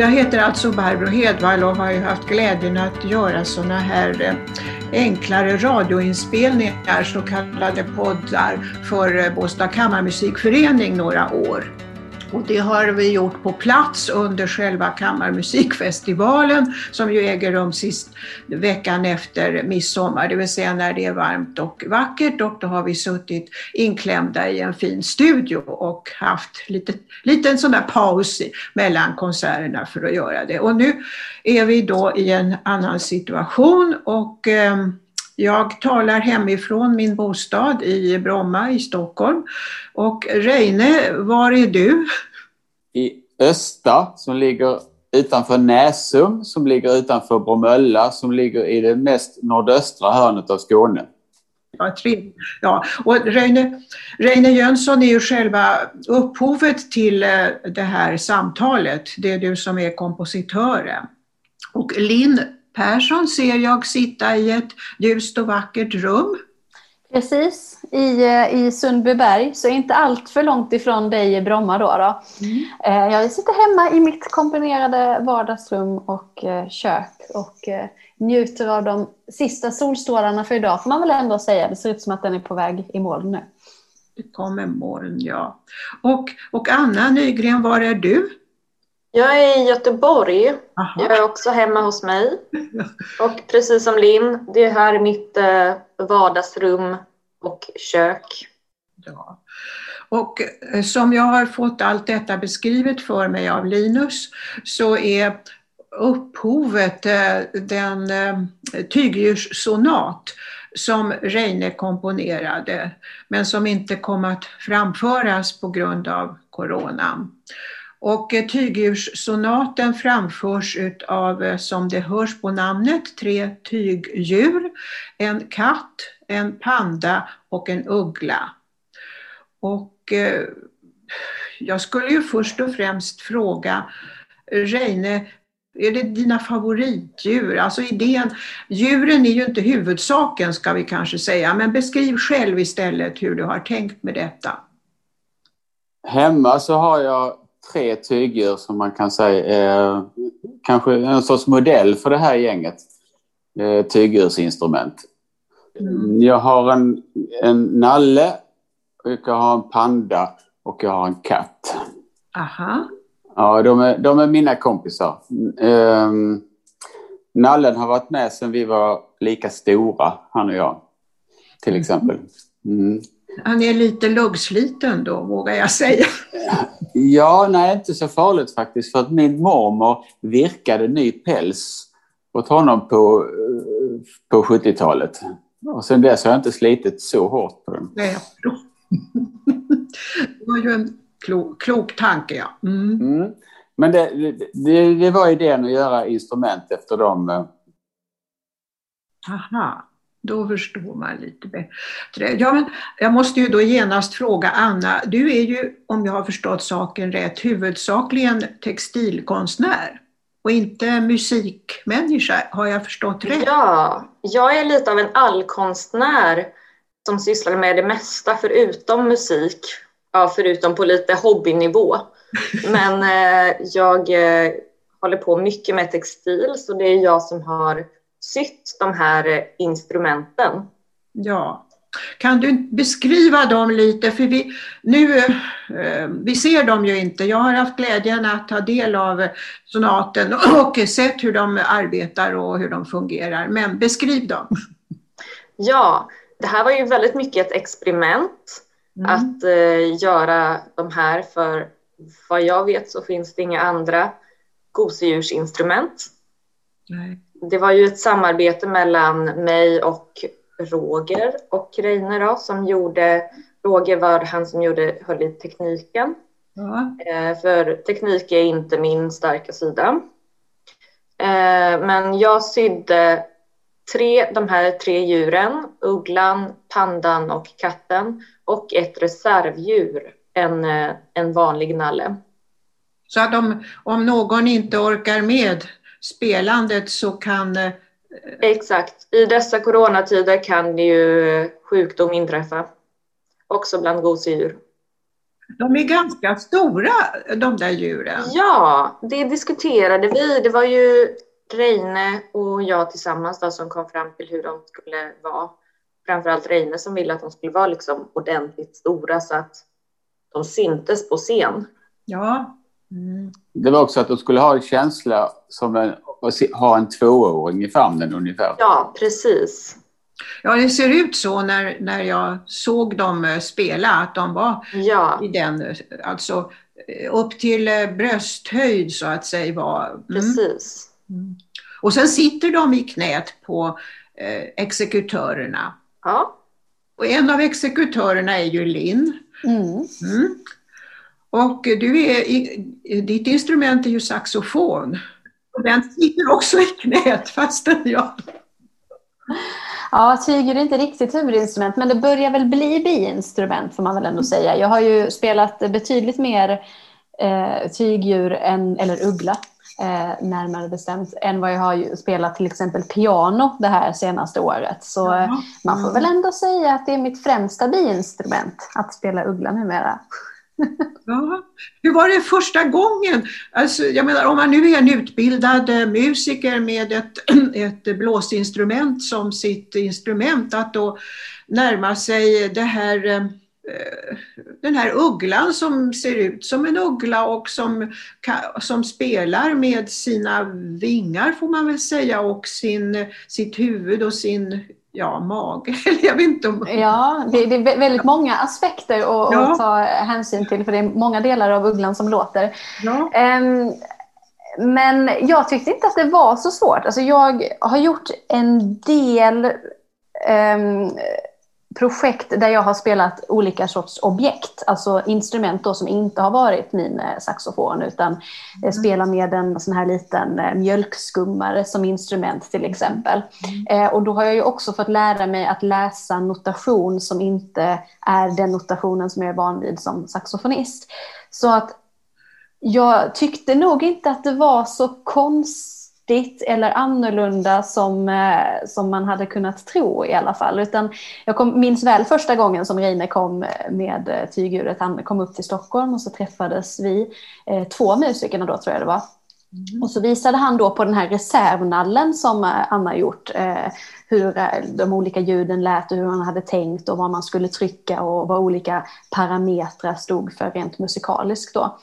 Jag heter alltså Barbro Hedvall och har ju haft glädjen att göra sådana här eh, enklare radioinspelningar, så kallade poddar, för eh, Båstad kammarmusikförening några år. Och det har vi gjort på plats under själva kammarmusikfestivalen som ju äger rum sist veckan efter midsommar, det vill säga när det är varmt och vackert och då har vi suttit inklämda i en fin studio och haft lite, lite en sån där paus mellan konserterna för att göra det. Och nu är vi då i en annan situation och eh, jag talar hemifrån min bostad i Bromma i Stockholm. Och Reine, var är du? I Östa som ligger utanför Näsum, som ligger utanför Bromölla, som ligger i det mest nordöstra hörnet av Skåne. Ja, ja. och Reine, Reine Jönsson är ju själva upphovet till eh, det här samtalet. Det är du som är kompositören. Och Linn Persson ser jag sitta i ett ljust och vackert rum. Precis, i, eh, i Sundbyberg, så inte allt för långt ifrån dig i Bromma. Då, då. Mm. Eh, jag sitter hemma i mitt komponerade vardagsrum och eh, kök och njuter av de sista solstrålarna för idag, får man väl ändå säga. Det ser ut som att den är på väg i moln nu. Det kommer moln, ja. Och, och Anna Nygren, var är du? Jag är i Göteborg. Aha. Jag är också hemma hos mig. Och precis som Linn, det är här mitt eh, vardagsrum och kök. Ja. Och eh, som jag har fått allt detta beskrivet för mig av Linus så är upphovet eh, den tygdjurssonat som Reine komponerade men som inte kom att framföras på grund av coronan. Och eh, tygdjurssonaten framförs av, eh, som det hörs på namnet, tre tygdjur. En katt, en panda och en uggla. Och eh, jag skulle ju först och främst fråga Reine, är det dina favoritdjur? Alltså idén, djuren är ju inte huvudsaken ska vi kanske säga, men beskriv själv istället hur du har tänkt med detta. Hemma så har jag tre tygdjur som man kan säga är kanske en sorts modell för det här gänget eh, tygdjursinstrument. Mm. Jag har en, en nalle, och jag har en panda och jag har en katt. Aha. Ja, de är, de är mina kompisar. Um, Nallen har varit med sedan vi var lika stora, han och jag. Till mm. exempel. Mm. Han är lite luggsliten då, vågar jag säga. Ja, nej, inte så farligt faktiskt. För att min mormor virkade ny päls åt honom på, på 70-talet. Och sen dess har jag inte slitit så hårt på den. Nej, det var ju en klok, klok tanke, ja. Mm. Mm. Men det, det, det, var idén att göra instrument efter dem. Eh. Aha. Då förstår man lite bättre. Ja, men jag måste ju då genast fråga Anna, du är ju, om jag har förstått saken rätt, huvudsakligen textilkonstnär och inte musikmänniska. Har jag förstått rätt? Ja, jag är lite av en allkonstnär som sysslar med det mesta förutom musik. Ja, förutom på lite hobbynivå. Men eh, jag eh, håller på mycket med textil, så det är jag som har sytt de här instrumenten. Ja. Kan du beskriva dem lite? För vi, nu, eh, vi ser dem ju inte. Jag har haft glädjen att ta del av sonaten och sett hur de arbetar och hur de fungerar. Men beskriv dem. Ja, det här var ju väldigt mycket ett experiment mm. att eh, göra de här. För vad jag vet så finns det inga andra gosedjursinstrument. Nej det var ju ett samarbete mellan mig och Roger och Reine då, som gjorde, Roger var han som gjorde, höll i tekniken. Eh, för teknik är inte min starka sida. Eh, men jag sydde tre, de här tre djuren, ugglan, pandan och katten och ett reservdjur, en, eh, en vanlig nalle. Så att om, om någon inte orkar med spelandet så kan... Eh, Exakt. I dessa coronatider kan ju sjukdom inträffa. Också bland gosedjur. De är ganska stora de där djuren. Ja, det diskuterade vi. Det var ju Reine och jag tillsammans då, som kom fram till hur de skulle vara. Framförallt Reine som ville att de skulle vara liksom ordentligt stora så att de syntes på scen. Ja. Mm. Det var också att de skulle ha en känsla som en, ha en tvååring i famnen ungefär. Ja, precis. Ja, det ser ut så när, när jag såg dem eh, spela, att de var ja. i den, alltså eh, upp till eh, brösthöjd så att säga. Var. Mm. Precis. Mm. Och sen sitter de i knät på eh, exekutörerna. Ja. Och en av exekutörerna är ju Linn. Mm. Och du är, ditt instrument är ju saxofon. Och den sitter också i knät fastän jag... Ja, tyger är inte riktigt huvudinstrument, men det börjar väl bli biinstrument får man väl ändå säga. Jag har ju spelat betydligt mer eh, tygdjur än, eller uggla eh, närmare bestämt, än vad jag har spelat till exempel piano det här senaste året. Så. Eh, man får väl ändå säga att det är mitt främsta biinstrument att spela uggla numera. Ja. Hur var det första gången? Alltså, jag menar, om man nu är en utbildad eh, musiker med ett, ett blåsinstrument som sitt instrument, att då närma sig det här, eh, den här ugglan som ser ut som en uggla och som, som spelar med sina vingar får man väl säga och sin, sitt huvud och sin ja, mage. jag vet inte om... Ja, det, det, är väldigt många aspekter att, ja. att, ta hänsyn till för det är många delar av ugglan som låter. Ja. Um, men jag tyckte inte att det var så svårt. Alltså jag har gjort en del um, projekt där jag har spelat olika sorts objekt, alltså instrument då som inte har varit min eh, saxofon utan mm. spela med en sån här liten eh, mjölkskummare som instrument till exempel. Mm. Eh, och då har jag ju också fått lära mig att läsa notation som inte är den notationen som jag är van vid som saxofonist. Så att jag tyckte nog inte att det var så konstigt konstigt eller annorlunda som, eh, som man hade kunnat tro i alla fall. Utan jag kom, minns väl första gången som Reine kom med eh, tygdjuret. Han kom upp till Stockholm och så träffades vi, eh, två musikerna då tror jag det var. Mm. Och så visade han då på den här reservnallen som Anna gjort, eh, hur de olika ljuden lät och hur han hade tänkt och vad man skulle trycka och vad olika parametrar stod för rent musikaliskt då.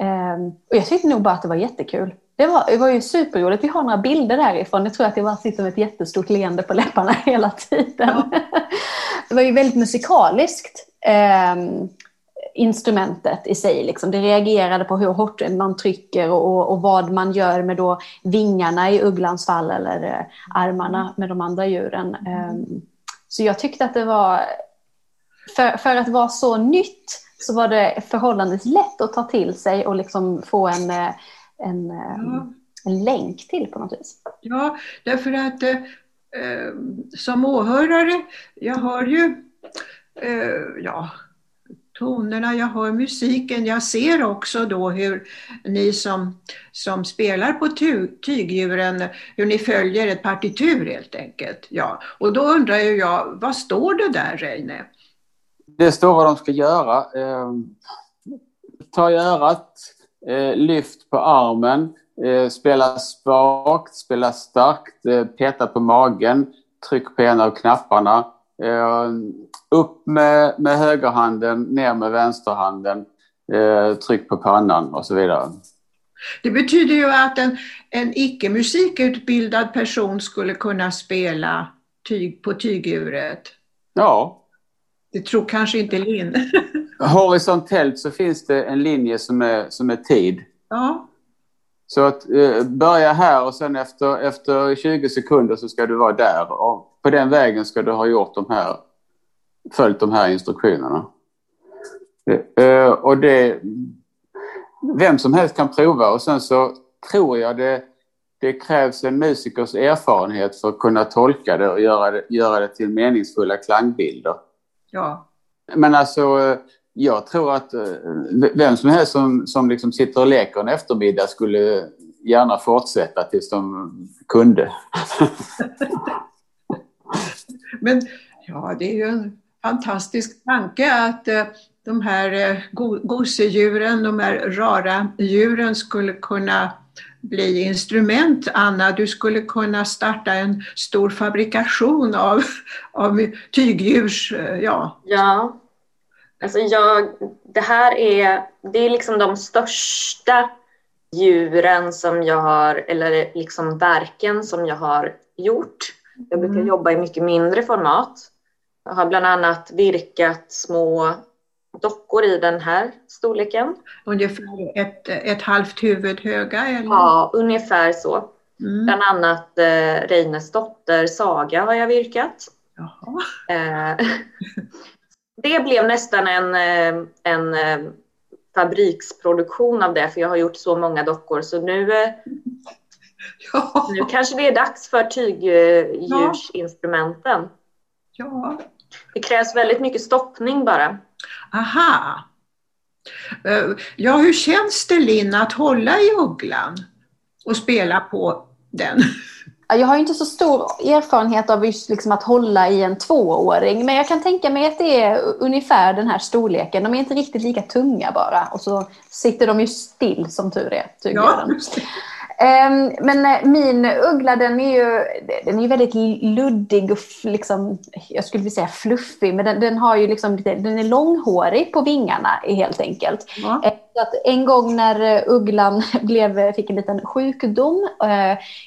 Eh, och jag tyckte nog bara att det var jättekul. Det var, det var ju superroligt. Vi har några bilder därifrån. Jag tror att jag bara sitter med ett jättestort leende på läpparna hela tiden. Ja. Det var ju väldigt musikaliskt. Eh, instrumentet i sig. Liksom. Det reagerade på hur hårt man trycker och, och, vad man gör med då vingarna i ugglans fall eller eh, armarna med de andra djuren. Eh, så jag tyckte att det var, för, för att vara så nytt så var det förhållandevis lätt att ta till sig och liksom få en eh, en, ja. Ehm, en länk till på något vis. Ja, därför att eh, som åhörare, jag har ju eh, ja, tonerna, jag hör musiken, jag ser också då hur ni som, som spelar på ty, tygdjuren, hur ni följer ett partitur helt enkelt. Ja. Och då undrar ju jag, vad står det där Reine? Det står vad de ska göra. Eh, ta i örat, eh, lyft på armen, eh, spela svagt, spela starkt, eh, peta på magen, tryck på en av knapparna. Eh, upp med, med högerhanden, ner med vänsterhanden, eh, tryck på pannan och så vidare. Det betyder ju att en, en icke musikutbildad person skulle kunna spela tyg på tyguret. Ja. Det tror kanske inte Linn. Horisontellt så finns det en linje som är, som är tid. Ja. Så att eh, börja här och sen efter, efter 20 sekunder så ska du vara där. Och på den vägen ska du ha gjort de här, följt de här instruktionerna. Eh, och det, vem som helst kan prova och sen så tror jag det, det krävs en musikers erfarenhet för att kunna tolka det och göra det, göra det till meningsfulla klangbilder. Ja. Men alltså jag tror att eh, vem som helst som, som liksom sitter och leker en eftermiddag skulle gärna fortsätta tills de kunde. Men ja, det är ju en fantastisk tanke att, eh, de här eh, gosedjuren, de här rara djuren skulle kunna bli instrument, Anna. Du skulle kunna starta en stor fabrikation av, av tygdjurs... Ja. ja. Alltså jag, det här är, det är liksom de största djuren som jag har, eller liksom verken som jag har gjort. Jag brukar mm. jobba i mycket mindre format. Jag har bland annat virkat små dockor i den här storleken. Ungefär ett, ett halvt huvud höga? Eller? Ja, ungefär så. Mm. Bland annat eh, Reines dotter Saga har jag virkat. Eh, det blev nästan en, eh, en eh, fabriksproduktion av det, för jag har gjort så många dockor. Så nu, eh, ja. nu kanske det är dags för tygdjursinstrumenten. Ja. Det krävs väldigt mycket stoppning bara. Aha. Ja, hur känns det Linn att hålla i ugglan och spela på den? Jag har inte så stor erfarenhet av just liksom att hålla i en tvååring, men jag kan tänka mig att det är ungefär den här storleken. De är inte riktigt lika tunga bara och så sitter de ju still som tur är. Ja, Ehm, men eh, min uggla den är ju den är väldigt luddig och liksom, jag skulle vilja säga fluffig, men den, den har ju liksom den är långhårig på vingarna helt enkelt. Eh, så att en gång när eh, ugglan blev, fick en liten sjukdom,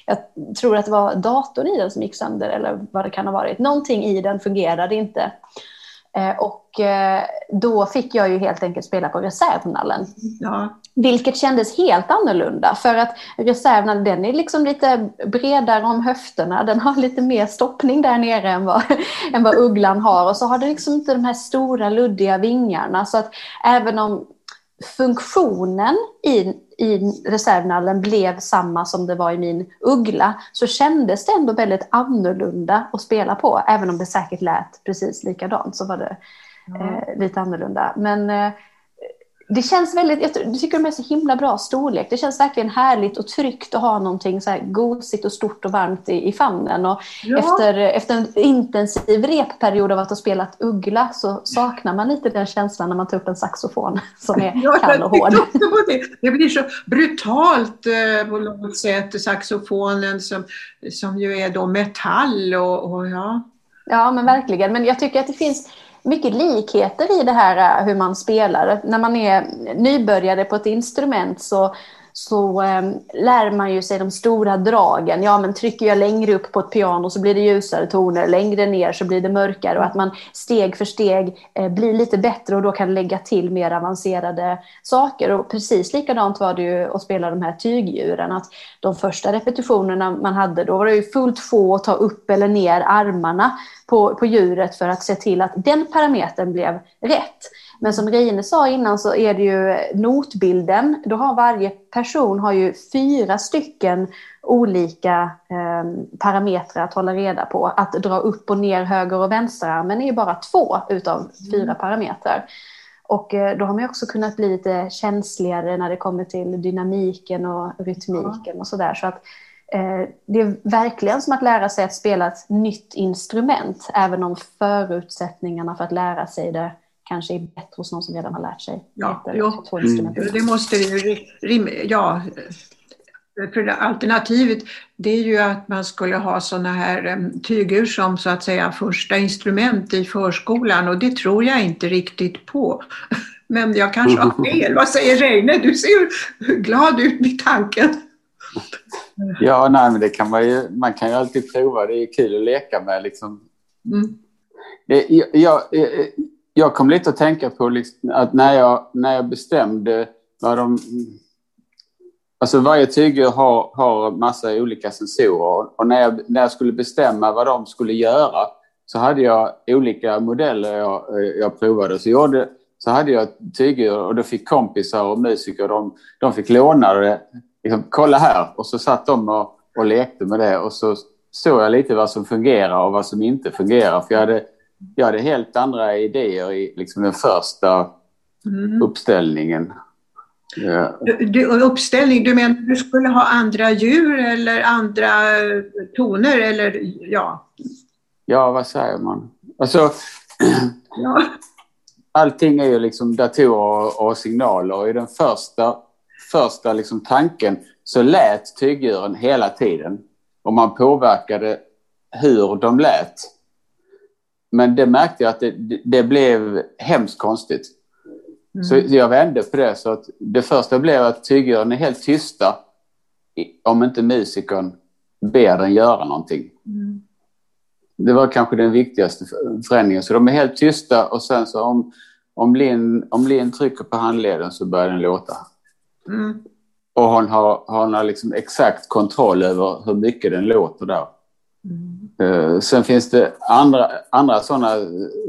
jag tror att det var datorn i den som gick sönder eller vad det kan ha varit, någonting i den fungerade inte. Eh, och eh, då fick jag ju helt enkelt spela på reservnallen. Ja. Vilket kändes helt annorlunda för att reservnallen den är liksom lite bredare om höfterna. Den har lite mer stoppning där nere än vad, än vad ugglan har. Och så har den liksom inte de här stora luddiga vingarna. Så att även om funktionen i i reservnallen blev samma som det var i min uggla så kändes det ändå väldigt annorlunda att spela på. Även om det säkert lät precis likadant så var det eh, lite annorlunda. Men eh, det känns väldigt, jag tycker de är så himla bra storlek. Det känns verkligen härligt och tryggt att ha någonting så här gosigt och stort och varmt i, i famnen. Och ja. efter, efter en intensiv repperiod av att ha spelat uggla så saknar man lite den känslan när man tar upp en saxofon som är ja, kall och hård. Det. det blir så brutalt eh, på något sätt, saxofonen som, som ju är då metall och, och ja. Ja men verkligen, men jag tycker att det finns mycket likheter i det här eh, hur man spelar. När man är nybörjare på ett instrument så, så eh, lär man ju sig de stora dragen. Ja, men trycker jag längre upp på ett piano så blir det ljusare toner, längre ner så blir det mörkare och att man steg för steg eh, blir lite bättre och då kan lägga till mer avancerade saker. Och precis likadant var det ju att spela de här tygdjuren. Att de första repetitionerna man hade, då var det ju fullt få att ta upp eller ner armarna på, på djuret för att se till att den parametern blev rätt. Men som Reine sa innan så är det ju notbilden. Då har varje person har ju fyra stycken olika eh, parametrar att hålla reda på. Att dra upp och ner höger och vänsterarmen är ju bara två utav fyra mm. parametrar. Och eh, då har man också kunnat bli lite känsligare när det kommer till dynamiken och rytmiken och sådär. Så att Eh, det är verkligen som att lära sig att spela ett nytt instrument, även om förutsättningarna för att lära sig det kanske är bättre hos någon som redan har lärt sig. Ja, jo. Mm. det måste ju ja, för alternativet det är ju att man skulle ha sådana här tyger som så att säga första instrument i förskolan och det tror jag inte riktigt på. Men jag kanske har fel. Vad säger Reine? Du ser glad ut vid tanken. Ja, nej, men det kan man ju. Man kan ju alltid prova. Det är kul att leka med. Liksom. Mm. Det, jag, jag, jag kom lite att tänka på liksom, att när jag, när jag bestämde vad de... Alltså varje tygdjur har, har massa olika sensorer och när jag, när jag skulle bestämma vad de skulle göra så hade jag olika modeller jag, jag provade. Så, gjorde, så hade jag tygdjur och då fick kompisar och musiker, de, de fick låna det liksom, kolla här. Och så satt de och, och lekte med det och så såg jag lite vad som fungerar och vad som inte fungerar. För jag hade, jag hade helt andra idéer i liksom, den första mm. uppställningen. Ja. Du, uppställning, du menar du skulle ha andra djur eller andra toner eller ja? Ja, vad säger man? Alltså, ja. allting är ju liksom datorer och signaler. I den första, första liksom tanken så lät tygdjuren hela tiden. Och man påverkade hur de lät. Men det märkte jag att det, det blev hemskt konstigt. Mm. Så jag vände på det. Så att det första blev att tygdjuren är helt tysta om inte musikern ber den göra någonting. Mm. Det var kanske den viktigaste förändringen. Så de är helt tysta och sen så om, om, Linn, om Linn trycker på handleden så börjar den låta. Mm. Och hon har, hon har liksom exakt kontroll över hur mycket den låter där. Mm. Eh, sen finns det andra, andra sådana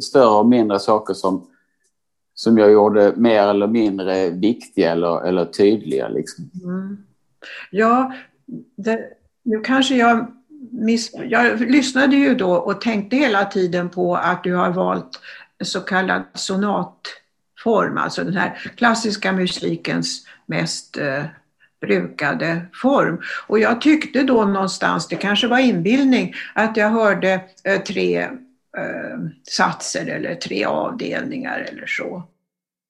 större och mindre saker som, som jag gjorde mer eller mindre viktiga eller, eller tydliga. Liksom. Mm. Ja, det, nu kanske jag miss, Jag lyssnade ju då och tänkte hela tiden på att du har valt så kallad sonatform, alltså den här klassiska musikens mest eh, brukade form. Och jag tyckte då någonstans, det kanske var inbildning, att jag hörde eh, tre eh, satser eller tre avdelningar eller så.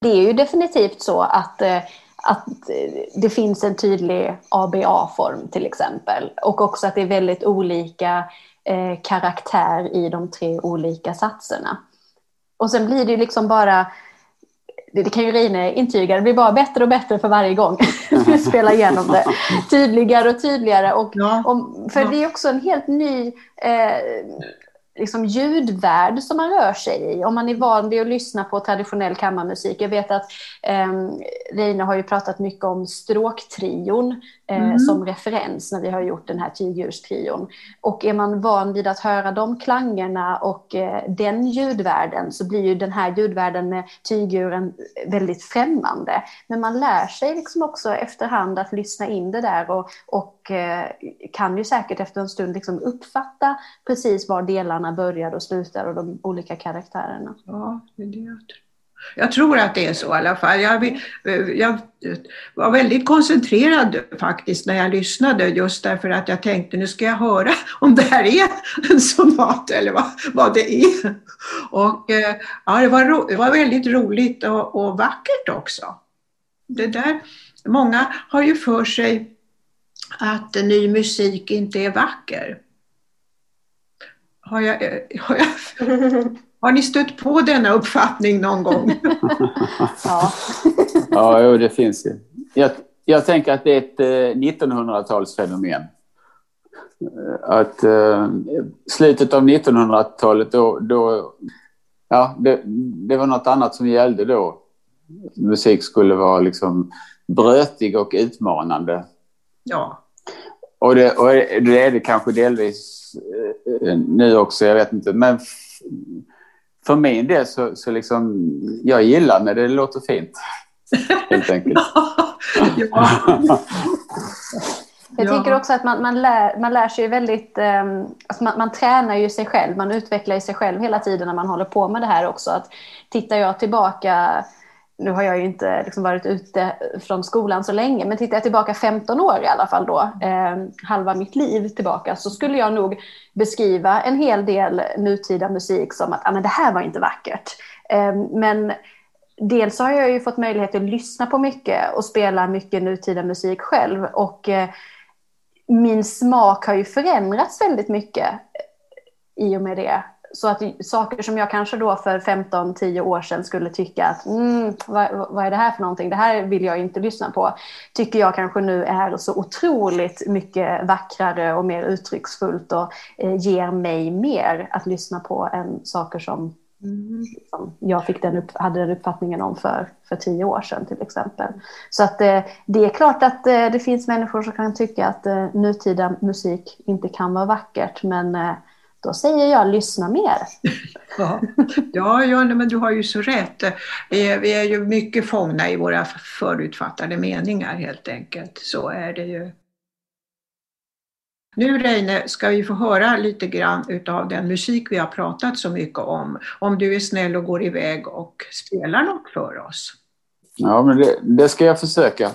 Det är ju definitivt så att eh, att eh, det finns en tydlig ABA-form till exempel. Och också att det är väldigt olika eh, karaktär i de tre olika satserna. Och sen blir det liksom bara, det, det kan ju Rine intyga, det blir bara bättre och bättre för varje gång vi spelar igenom det. Tydligare och tydligare. Och, ja. och för ja. det är också en helt ny eh, liksom ljudvärld som man rör sig i. Om man är van vid att lyssna på traditionell kammarmusik. Jag vet att eh, Reine har ju pratat mycket om stråktrion mm. som referens när vi har gjort den här tygdjurstrion. Och är man van vid att höra de klangerna och eh, den ljudvärlden så blir ju den här ljudvärlden med tygdjuren väldigt främmande. Men man lär sig liksom också efterhand att lyssna in det där och, och eh, kan ju säkert efter en stund liksom uppfatta precis var delarna börjar och slutar och de olika karaktärerna. Ja, det är det jag tror. Jag tror att det är så i alla fall. Jag, jag, var väldigt koncentrerad faktiskt när jag lyssnade just därför att jag tänkte nu ska jag höra om det här är en sonat eller vad, vad det är. Och eh, ja, det var, ro, det var väldigt roligt och, och vackert också. Det där, många har ju för sig att ny musik inte är vacker. Har jag, eh, har jag Har ni stött på denna uppfattning någon gång? ja, ja jo, det finns ju. Jag, jag tänker att det är ett eh, 1900-talsfenomen. Att eh, slutet av 1900-talet då, då ja, det, det, var något annat som gällde då. Musik skulle vara liksom brötig och utmanande. Ja. Och det, och det är det kanske delvis eh, nu också, jag vet inte. Men för min del så, så liksom, jag gillar när det låter fint. Helt enkelt. ja. Jag tänker också att man, man, lär, man lär sig väldigt, um, alltså man, man, tränar ju sig själv, man utvecklar sig själv hela tiden när man håller på med det här också. Att tittar jag tillbaka nu har jag ju inte liksom varit ute från skolan så länge, men tittar jag tillbaka 15 år i alla fall då, eh, halva mitt liv tillbaka, så skulle jag nog beskriva en hel del nutida musik som att ah, men det här var inte vackert. Eh, men dels har jag ju fått möjlighet att lyssna på mycket och spela mycket nutida musik själv och eh, min smak har ju förändrats väldigt mycket i och med det så att saker som jag kanske då för 15-10 år sedan skulle tycka att mm, vad, vad, är det här för någonting, det här vill jag inte lyssna på, tycker jag kanske nu är så otroligt mycket vackrare och mer uttrycksfullt och eh, ger mig mer att lyssna på än saker som Mm. Jag fick den upp, hade den uppfattningen om för, för tio år sedan till exempel. Så att eh, det är klart att eh, det finns människor som kan tycka att eh, nutida musik inte kan vara vackert men eh, då säger jag lyssna mer. Ja, ja, ja men du har ju så rätt. Vi är, ju mycket fångna i våra förutfattade meningar helt enkelt. Så är det ju. Nu Reine ska vi få höra lite grann utav den musik vi har pratat så mycket om. Om du är snäll och går iväg och spelar något för oss. Ja, men det, det ska jag försöka.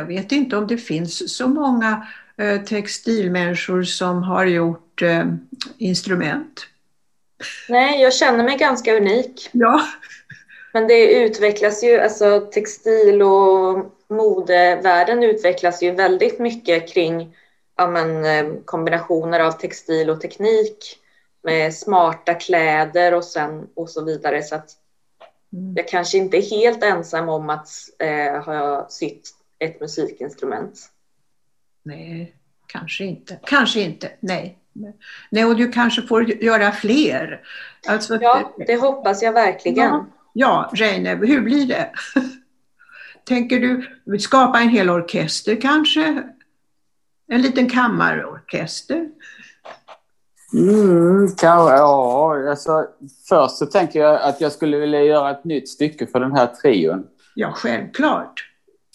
Jag vet inte om det finns så många eh, textilmänniskor som har gjort eh, instrument. Nej, jag känner mig ganska unik. Ja. Men det utvecklas ju, alltså textil och modevärlden utvecklas ju väldigt mycket kring ja, men, eh, kombinationer av textil och teknik med smarta kläder och, sen, och så vidare. Så att mm. jag kanske inte är helt ensam om att eh, ha sytt ett musikinstrument. Nej, kanske inte. Kanske inte, nej. Nej, och du kanske får göra fler. Alltså, ja, det hoppas jag verkligen. Ja, ja Reine, hur blir det? Tänker du skapa en hel orkester kanske? En liten kammarorkester? Mm, kanske, ja. Alltså, först så tänker jag att jag skulle vilja göra ett nytt stycke för den här trion. Ja, självklart.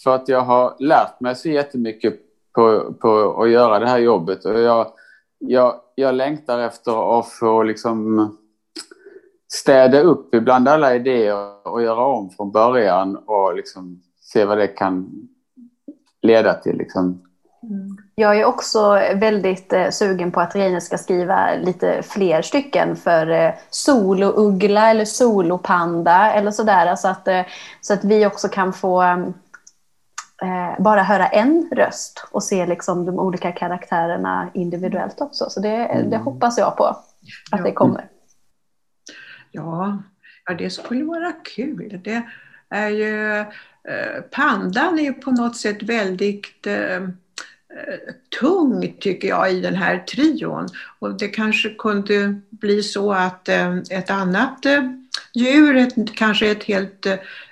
För att jag har lärt mig så jättemycket på, på att göra det här jobbet. Och jag, jag, jag längtar efter att få liksom städa upp ibland alla idéer och göra om från början och liksom se vad det kan leda till. Liksom. Mm. Jag är också väldigt eh, sugen på att Reine ska skriva lite fler stycken för eh, solouggla eller solopanda eller sådär. Så att, eh, så att vi också kan få eh, eh, bara höra en röst och se liksom de olika karaktärerna individuellt också. Så det, mm. det hoppas jag på att ja. det kommer. Ja, ja, det skulle vara kul. Det är ju, eh, pandan är ju på något sätt väldigt eh, tung tycker jag i den här trion. Och det kanske kunde bli så att eh, ett annat eh, djur, ett, kanske ett helt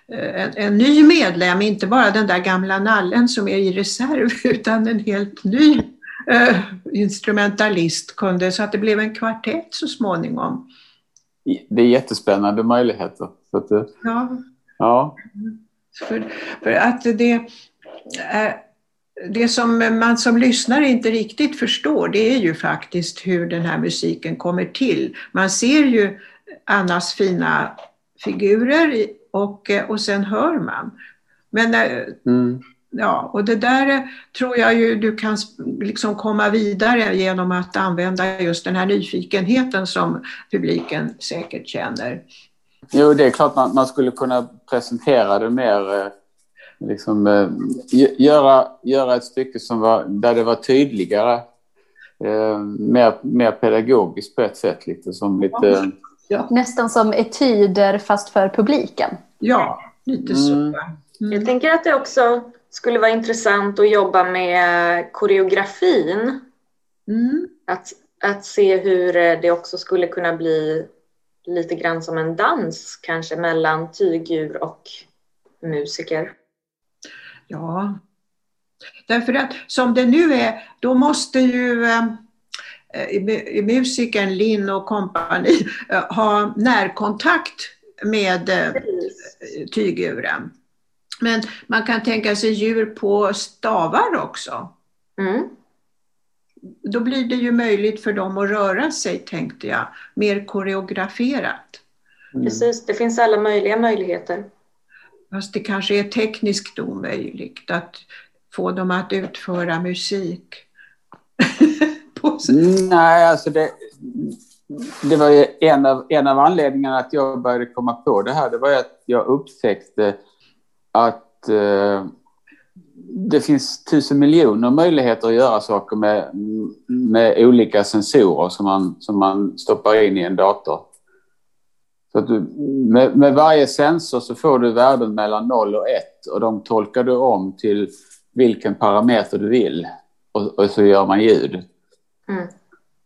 en, en, ny medlem, inte bara den där gamla nallen som är i reserv utan en helt ny eh, instrumentalist kunde, så att det blev en kvartett så småningom. Det är jättespännande möjligheter. Så att, ja. ja. För, för att det är det som man som lyssnare inte riktigt förstår det är ju faktiskt hur den här musiken kommer till. Man ser ju Annas fina figurer och, eh, och sen hör man. Men eh, mm. ja, och det där eh, tror jag ju du kan liksom komma vidare genom att använda just den här nyfikenheten som publiken säkert känner. Jo, det är klart man, man skulle kunna presentera det mer liksom, göra, göra ett stycke som var, där det var tydligare, mer, mer pedagogiskt på ett sätt. Lite som lite, Ja. Nästan som etyder fast för publiken. Ja, lite så. Mm. Mm. Jag tänker att det också skulle vara intressant att jobba med koreografin. Mm. Att, att se hur det också skulle kunna bli lite grann som en dans kanske mellan tygdjur och musiker. Ja, därför att som det nu är, då måste ju eh, musikern Linn och kompani eh, ha närkontakt med eh, tygdjuren. Men man kan tänka sig djur på stavar också. Mm. Då blir det ju möjligt för dem att röra sig, tänkte jag, mer koreograferat. Mm. Precis, det finns alla möjliga möjligheter. Fast det kanske är tekniskt omöjligt att få dem att utföra musik. Nej, alltså det, det var ju en av, en av anledningarna att jag började komma på det här. Det var att jag upptäckte att eh, det finns tusen miljoner möjligheter att göra saker med, med olika sensorer som man, som man stoppar in i en dator. Så att du, med, med varje sensor så får du värden mellan 0 och 1 och de tolkar du om till vilken parameter du vill och, och så gör man ljud. Mm.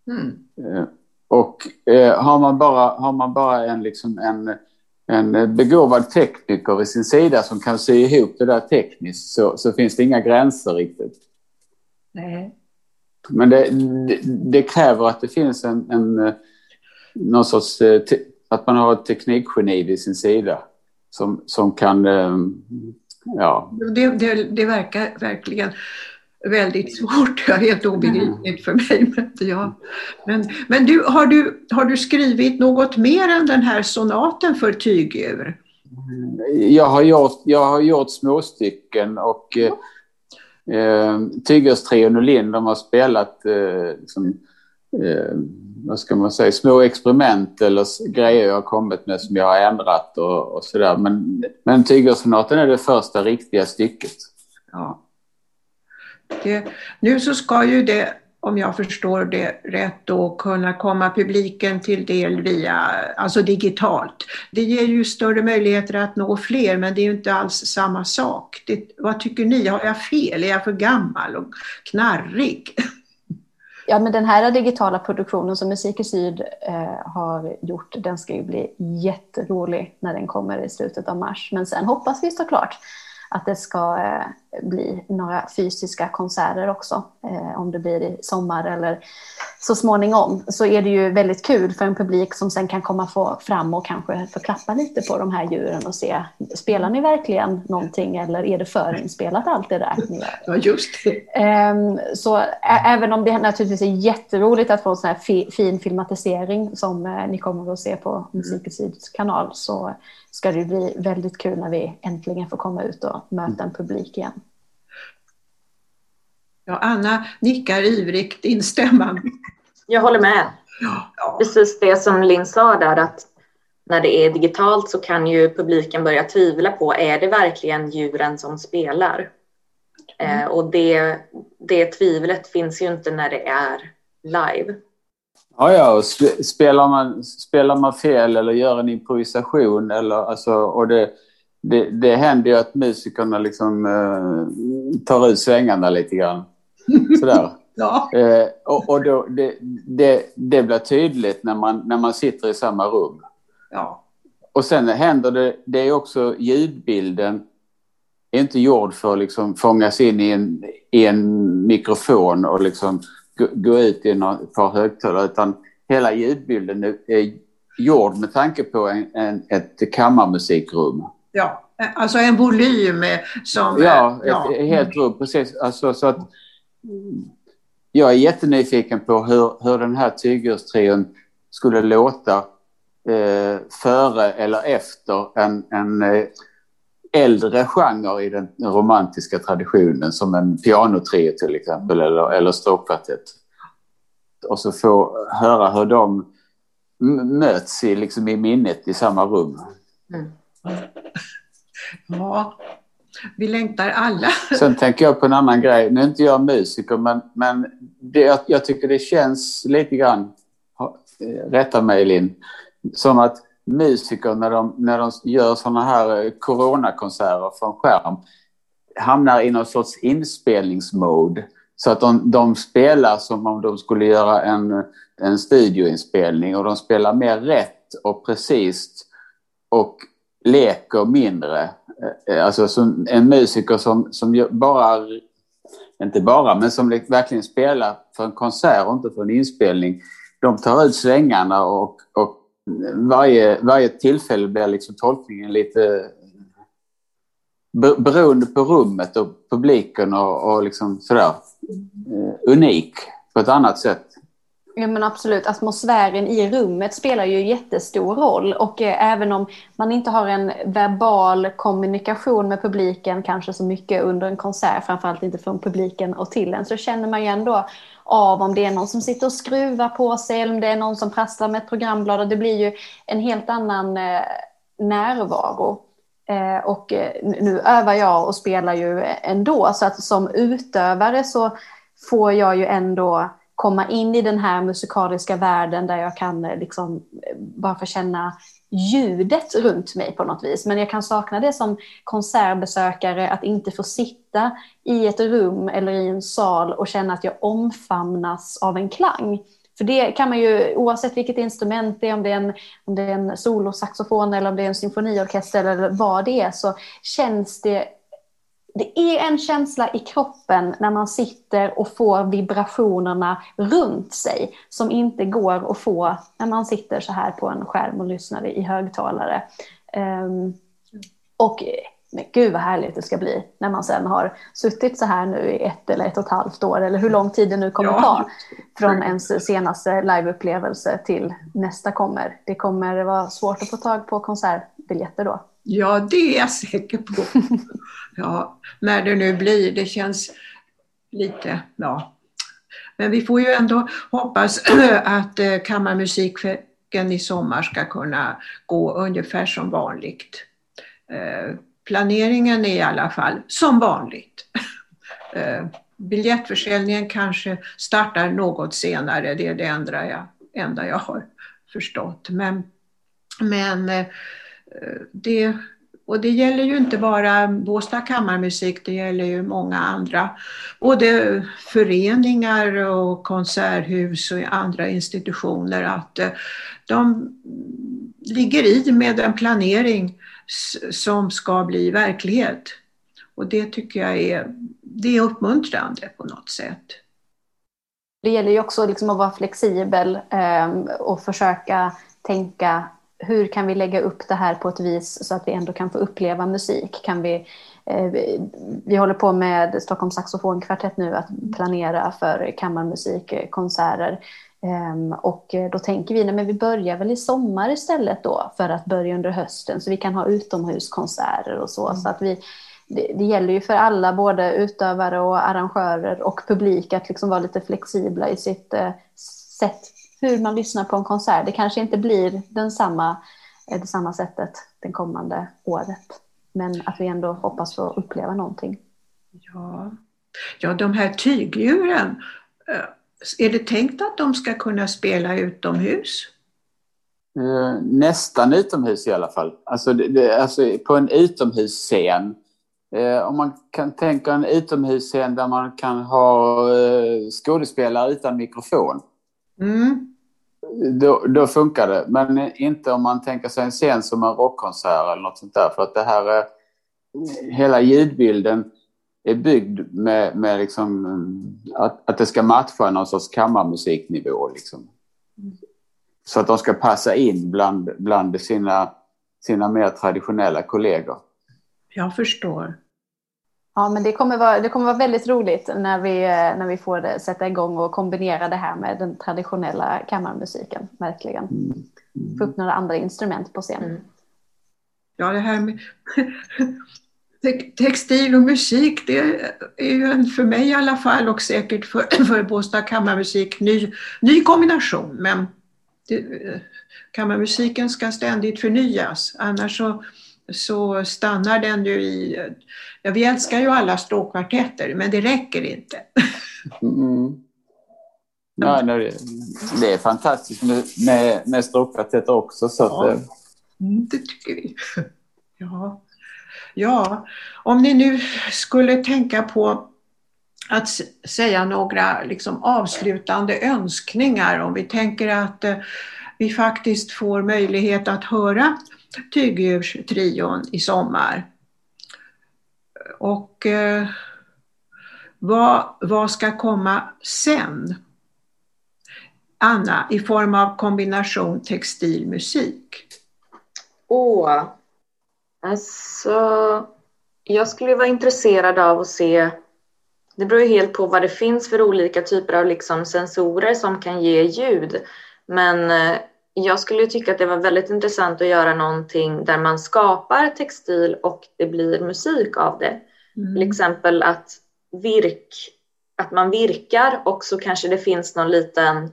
Mm. Eh, och eh, har, man bara, har man bara en, liksom en, en begåvad tekniker vid sin sida som kan sy ihop det där tekniskt så, så finns det inga gränser riktigt. Nej. Men det, det, det, kräver att det finns en, en någon sorts, eh, att man har ett teknikgeni vid sin sida som, som kan, ja. Det, det, det verkar verkligen väldigt svårt, ja, helt obegripligt för mig. Men, ja. men, men du, har, du, har du skrivit något mer än den här sonaten för tygdjur? Jag har gjort, jag har gjort småstycken och eh, Eh, Tygerstrion och Lind de har spelat eh, liksom, eh, vad ska man säga, små experiment eller grejer jag har kommit med som jag har ändrat och, och sådär. Men, men Tygersonaten är det första riktiga stycket. Ja. Det, nu så ska ju det, om jag förstår det rätt, då kunna komma publiken till del via, alltså digitalt. Det ger ju större möjligheter att nå fler, men det är ju inte alls samma sak. Det, vad tycker ni? Har jag fel? Är jag för gammal och knarrig? Ja, men den här digitala produktionen som Musik i Syd eh, har gjort, den ska ju bli jätterolig när den kommer i slutet av mars. Men sen hoppas vi såklart att det ska eh, bli några fysiska konserter också. Eh, om det blir i sommar eller så småningom så är det ju väldigt kul för en publik som sen kan komma fram och kanske få klappa lite på de här djuren och se, spelar ni verkligen någonting eller är det förinspelat allt det där ni gör? Ja, just det. Ehm, så även om det naturligtvis är jätteroligt att få en sån här fin filmatisering som eh, ni kommer att se på Musikens kanal så ska det bli väldigt kul när vi äntligen får komma ut och möta en publik igen. Ja, Anna nickar ivrigt instämmande. Jag håller med. Ja. Precis det som Linn sa där att när det är digitalt så kan ju publiken börja tvivla på är det verkligen djuren som spelar? Mm. Eh, och det, det tvivlet finns ju inte när det är live. Ja, ja, spelar man, spelar man fel eller gör en improvisation eller alltså, och det, det, det händer ju att musikerna liksom eh, tar ut svängarna lite grann. Sådär. ja. Eh, och och då, det, det, det blir tydligt när man, när man sitter i samma rum. Ja. Och sen händer det, det är också ljudbilden är inte gjord för att liksom fångas in i en, i en mikrofon och liksom gå, gå ut i ett par högtalare utan hela ljudbilden är gjord med tanke på en, en, ett kammarmusikrum. Ja, alltså en volym som... Ja, ja. Ett, helt rum, precis. Alltså, så att, jag är jättenyfiken på hur, hur den här tygdjurstrion skulle låta eh, före eller efter en, en eh, äldre genre i den romantiska traditionen som en pianotrio till exempel eller, eller stråkkvartett. Och så få höra hur de möts i, liksom i minnet i samma rum. Mm. Ja, vi längtar alla. Sen tänker jag på en annan grej. Nu är inte jag musiker men, men det, jag tycker det känns lite grann, eh, rätta mig Linn, som att musiker när de, när de gör sådana här eh, coronakonserter från skärm hamnar i någon sorts inspelningsmode. Så att de, de spelar som om de skulle göra en, en studioinspelning och de spelar mer rätt och precis och leker mindre. Eh, eh, alltså som en musiker som, som bara, inte bara, men som verkligen spelar för en konsert och inte för en inspelning. De tar ut svängarna och, och varje, varje tillfälle blir liksom tolkningen lite beroende på rummet och publiken och, och liksom sådär eh, unik på ett annat sätt. Ja men absolut, atmosfären i rummet spelar ju jättestor roll. Och eh, även om man inte har en verbal kommunikation med publiken kanske så mycket under en konsert, framförallt inte från publiken och till en, så känner man ju ändå av om det är någon som sitter och skruvar på sig eller om det är någon som prasslar med ett programblad. Och det blir ju en helt annan eh, närvaro. Eh, och eh, nu övar jag och spelar ju ändå. Så att som utövare så får jag ju ändå komma in i den här musikaliska världen där jag kan eh, liksom eh, bara få känna ljudet runt mig på något vis. Men jag kan sakna det som konsertbesökare, att inte få sitta i ett rum eller i en sal och känna att jag omfamnas av en klang. För det kan man ju, oavsett vilket instrument det är, om det är en, om det är en solosaxofon eller om det är en symfoniorkester eller vad det är, så känns det det är en känsla i kroppen när man sitter och får vibrationerna runt sig som inte går att få när man sitter så här på en skärm och lyssnar i högtalare. Um, och men gud vad härligt det ska bli när man sen har suttit så här nu i ett eller ett och ett halvt år eller hur lång tid det nu kommer ja. ta från ens senaste liveupplevelse till nästa kommer. Det kommer vara svårt att få tag på konsertbiljetter då. Ja, det är jag säker på. Ja, när det nu blir. Det känns lite, ja. Men vi får ju ändå hoppas att eh, kammarmusiken i sommar ska kunna gå ungefär som vanligt. Eh, planeringen är i alla fall som vanligt. Eh, biljettförsäljningen kanske startar något senare, det är det enda jag, enda jag har förstått. Men, men Eh, det och det gäller ju inte bara Båstad kammarmusik, det gäller ju många andra, både föreningar och konserthus och andra institutioner, att eh, de ligger i med en planering som ska bli verklighet. Och det tycker jag är, det är uppmuntrande på något sätt. Det gäller ju också liksom att vara flexibel ehm, och försöka tänka hur kan vi lägga upp det här på ett vis så att vi ändå kan få uppleva musik? Kan vi, eh, vi, håller på med Stockholms saxofonkvartett nu att planera för kammarmusikkonserter. Um, och då tänker vi, att vi börjar väl i sommar istället då för att börja under hösten så vi kan ha utomhuskonserter och så. Mm. så att vi, det, det, gäller ju för alla, både utövare och arrangörer och publik att liksom vara lite flexibla i sitt uh, sätt hur man lyssnar på en konsert. Det kanske inte blir den samma, eh, det samma sättet den kommande året. Men att vi ändå hoppas få uppleva någonting. Ja, ja de här tygdjuren, eh, är det tänkt att de ska kunna spela utomhus? Eh, nästan utomhus i alla fall. Alltså, det, alltså på en utomhusscen. om man kan tänka en utomhusscen där man kan ha skådespelare utan mikrofon. Mm. Då, då, funkar det, men inte om man tänker sig en scen som en rockkonsert eller något sånt där. För att det här är, hela ljudbilden är byggd med, med liksom, att, att det ska matcha någon sorts kammarmusiknivå. Liksom. Så att de ska passa in bland, bland sina, sina mer traditionella kollegor. Jag förstår. Ja, men det kommer, vara, det kommer vara väldigt roligt när vi, när vi får sätta igång och kombinera det här med den traditionella kammarmusiken, verkligen. Mm. Få upp några andra instrument på scen. Mm. Ja, det här med textil och musik, det är ju en, för mig i alla fall och säkert för, för Båstad kammarmusik, ny, ny kombination. Men det, kammarmusiken ska ständigt förnyas, annars så så stannar den ju i... Ja, vi älskar ju alla stråkkvartetter, men det räcker inte. Mm. Ja, det är fantastiskt med, med, med stråkkvartetter också. Så ja, att, mm, det tycker vi. Ja. ja, om ni nu skulle tänka på att säga några liksom avslutande önskningar, om vi tänker att eh, vi faktiskt får möjlighet att höra Tygdjurstrion i sommar. Och eh, vad, vad ska komma sen? Anna, i form av kombination textilmusik? Åh, alltså jag skulle vara intresserad av att se det beror ju helt på vad det finns för olika typer av liksom sensorer som kan ge ljud. Men eh, jag skulle tycka att det var väldigt intressant att göra någonting där man skapar textil och det blir musik av det. Mm. Till exempel att, virk, att man virkar och så kanske det finns någon liten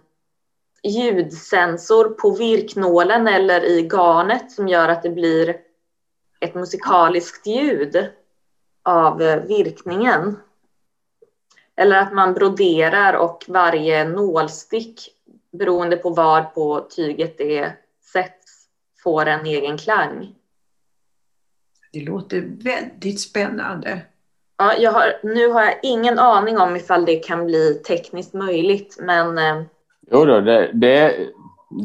ljudsensor på virknålen eller i garnet som gör att det blir ett musikaliskt ljud av virkningen. Eller att man broderar och varje nålstick beroende på var på tyget det sätts får en egen klang. Det låter väldigt spännande. Ja, jag har, nu har jag ingen aning om ifall det kan bli tekniskt möjligt, men... Eh, jo då, det, det,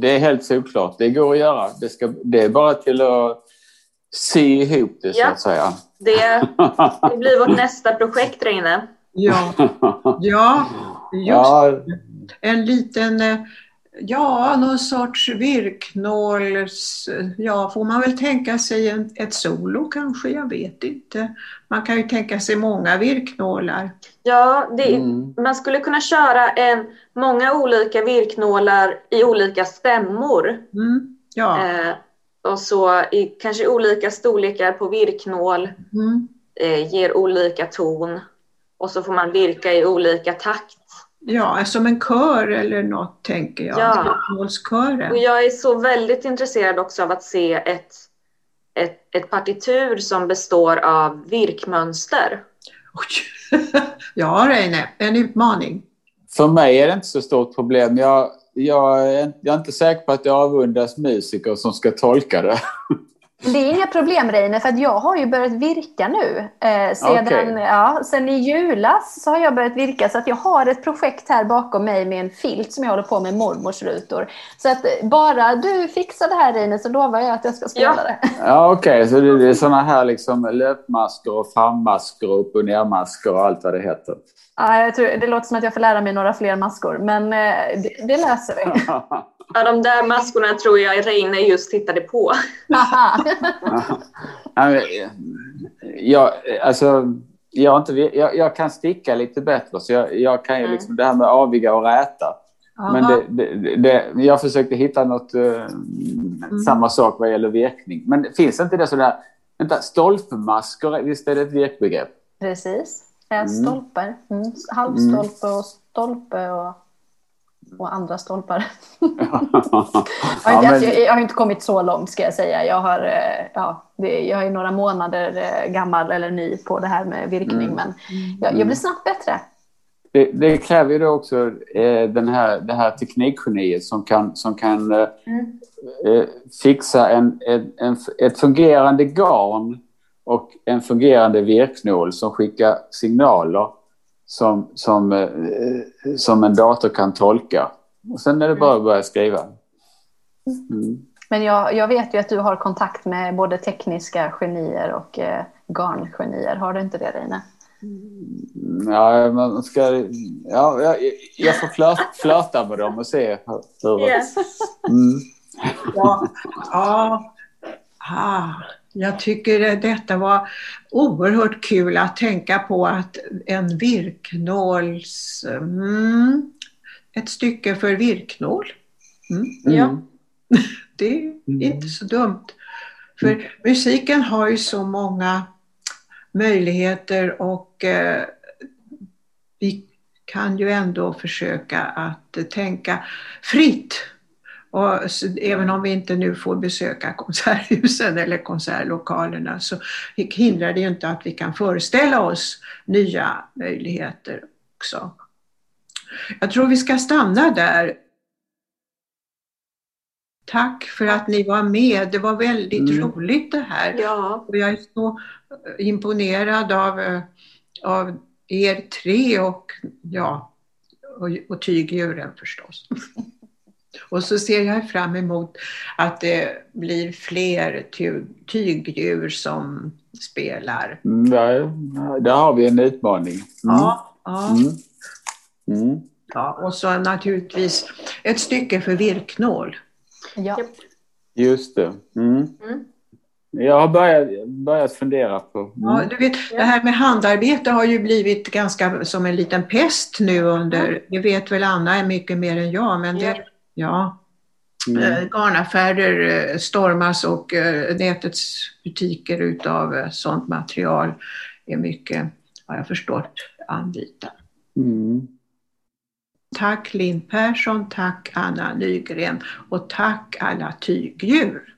det är helt solklart. Det går att göra. Det, ska, det är bara till att sy ihop det, så att säga. Det, det blir vårt nästa projekt, Reine. Ja, ja just ja. En liten, eh, ja, någon sorts virknåls, ja, får man väl tänka sig en, ett solo kanske, jag vet inte. Man kan ju tänka sig många virknålar. Ja, det, mm. man skulle kunna köra en, många olika virknålar i olika stämmor. Mm. Ja. Eh, och så i kanske olika storlekar på virknål mm. eh, ger olika ton. och så får man virka i olika takt. Ja, som en kör eller något tänker jag. Ja. Och jag är så väldigt intresserad också av att se ett, ett, ett partitur som består av virkmönster. Oj. ja, Reine, en utmaning. För mig är det inte så stort problem. Jag, jag, är, jag är inte säker på att det avundas musiker som ska tolka det. Det är inga problem Reine, för att jag har ju börjat virka nu. Eh, sedan, Okej. ja, sen i julas så har jag börjat virka så att jag har ett projekt här bakom mig med en filt som jag håller på med mormors rutor. Så att eh, bara du fixar det här Reine så lovar jag att jag ska spela Ja. det. Ja, Okej, så det, det är såna här liksom löpmasker och frammasker och upp och nermasker och allt vad det heter. Ja, jag tror, det låter som att jag får lära mig några fler maskor, men eh, det, det löser vi. Ja, de där maskorna tror jag Reine just tittade på. Jag, alltså, jag, inte, jag, jag kan sticka lite bättre, så jag, jag kan ju Mm. liksom det här med aviga och räta. Men det, det, det, jag försökte hitta något, eh, samma sak vad gäller virkning. Men finns inte det sådär, vänta, stolpmasker, visst är det ett virkbegrepp? Precis. Mm. Stolpar. Mm. Halvstolpe och stolpe och, och andra stolpar. Jag har, ja, inte, men, jag, jag har inte kommit så långt ska jag säga. Jag, har, eh, ja, det, jag är några månader eh, gammal eller ny på det här med virkning. Mm. Men jag, jag blir snabbt bättre. det, det kräver ju då också eh, den här, det här teknikgeniet som kan, som kan eh, Mm. eh, fixa en, en, en, ett fungerande garn och en fungerande virknål som skickar signaler som, som, eh, som en dator kan tolka. Och sen är det bara att börja skriva. Mm. Men jag, jag vet ju att du har kontakt med både tekniska genier och eh, garngenier. Har du inte det Reine? Ja, man ska, ja, jag, jag får flört, flörta med dem och se hur... Yes. Mm. Ja, ja. Ah, jag tycker detta var oerhört kul att tänka på att en virknåls... Mm, ett stycke för virknål. Mm, Ja. det är inte så dumt. För musiken har ju så många möjligheter och eh, vi kan ju ändå försöka att tänka fritt. Och även om vi inte nu får besöka konserthusen eller konsertlokalerna så hindrar det ju inte att vi kan föreställa oss nya möjligheter också. Jag tror vi ska stanna där. Tack för att ni var med. Det var väldigt Mm. roligt det här. Ja, Och jag är så eh, imponerad av, eh, av er tre och, ja, och, och tygdjuren förstås. Och så ser jag fram emot att det blir fler ty, tygdjur som spelar. Mm, Där, har vi en utmaning. Mm. Ja, ja, Mm. Mm. ja, och så naturligtvis ett stycke för virknål. Ja. Just det. Mm. Mm. Jag har börjat, börjat fundera på... Ja, Mm. du vet, det här med handarbete har ju blivit ganska som en liten pest nu under, det vet väl Anna mycket mer än jag, men det, ja, Mm. Eh, Garnaffärer eh, stormas och eh, nätets butiker utav sånt material är mycket, har jag förstått, anlita. Mm. Tack Linn Persson, tack Anna Nygren och tack alla tygdjur.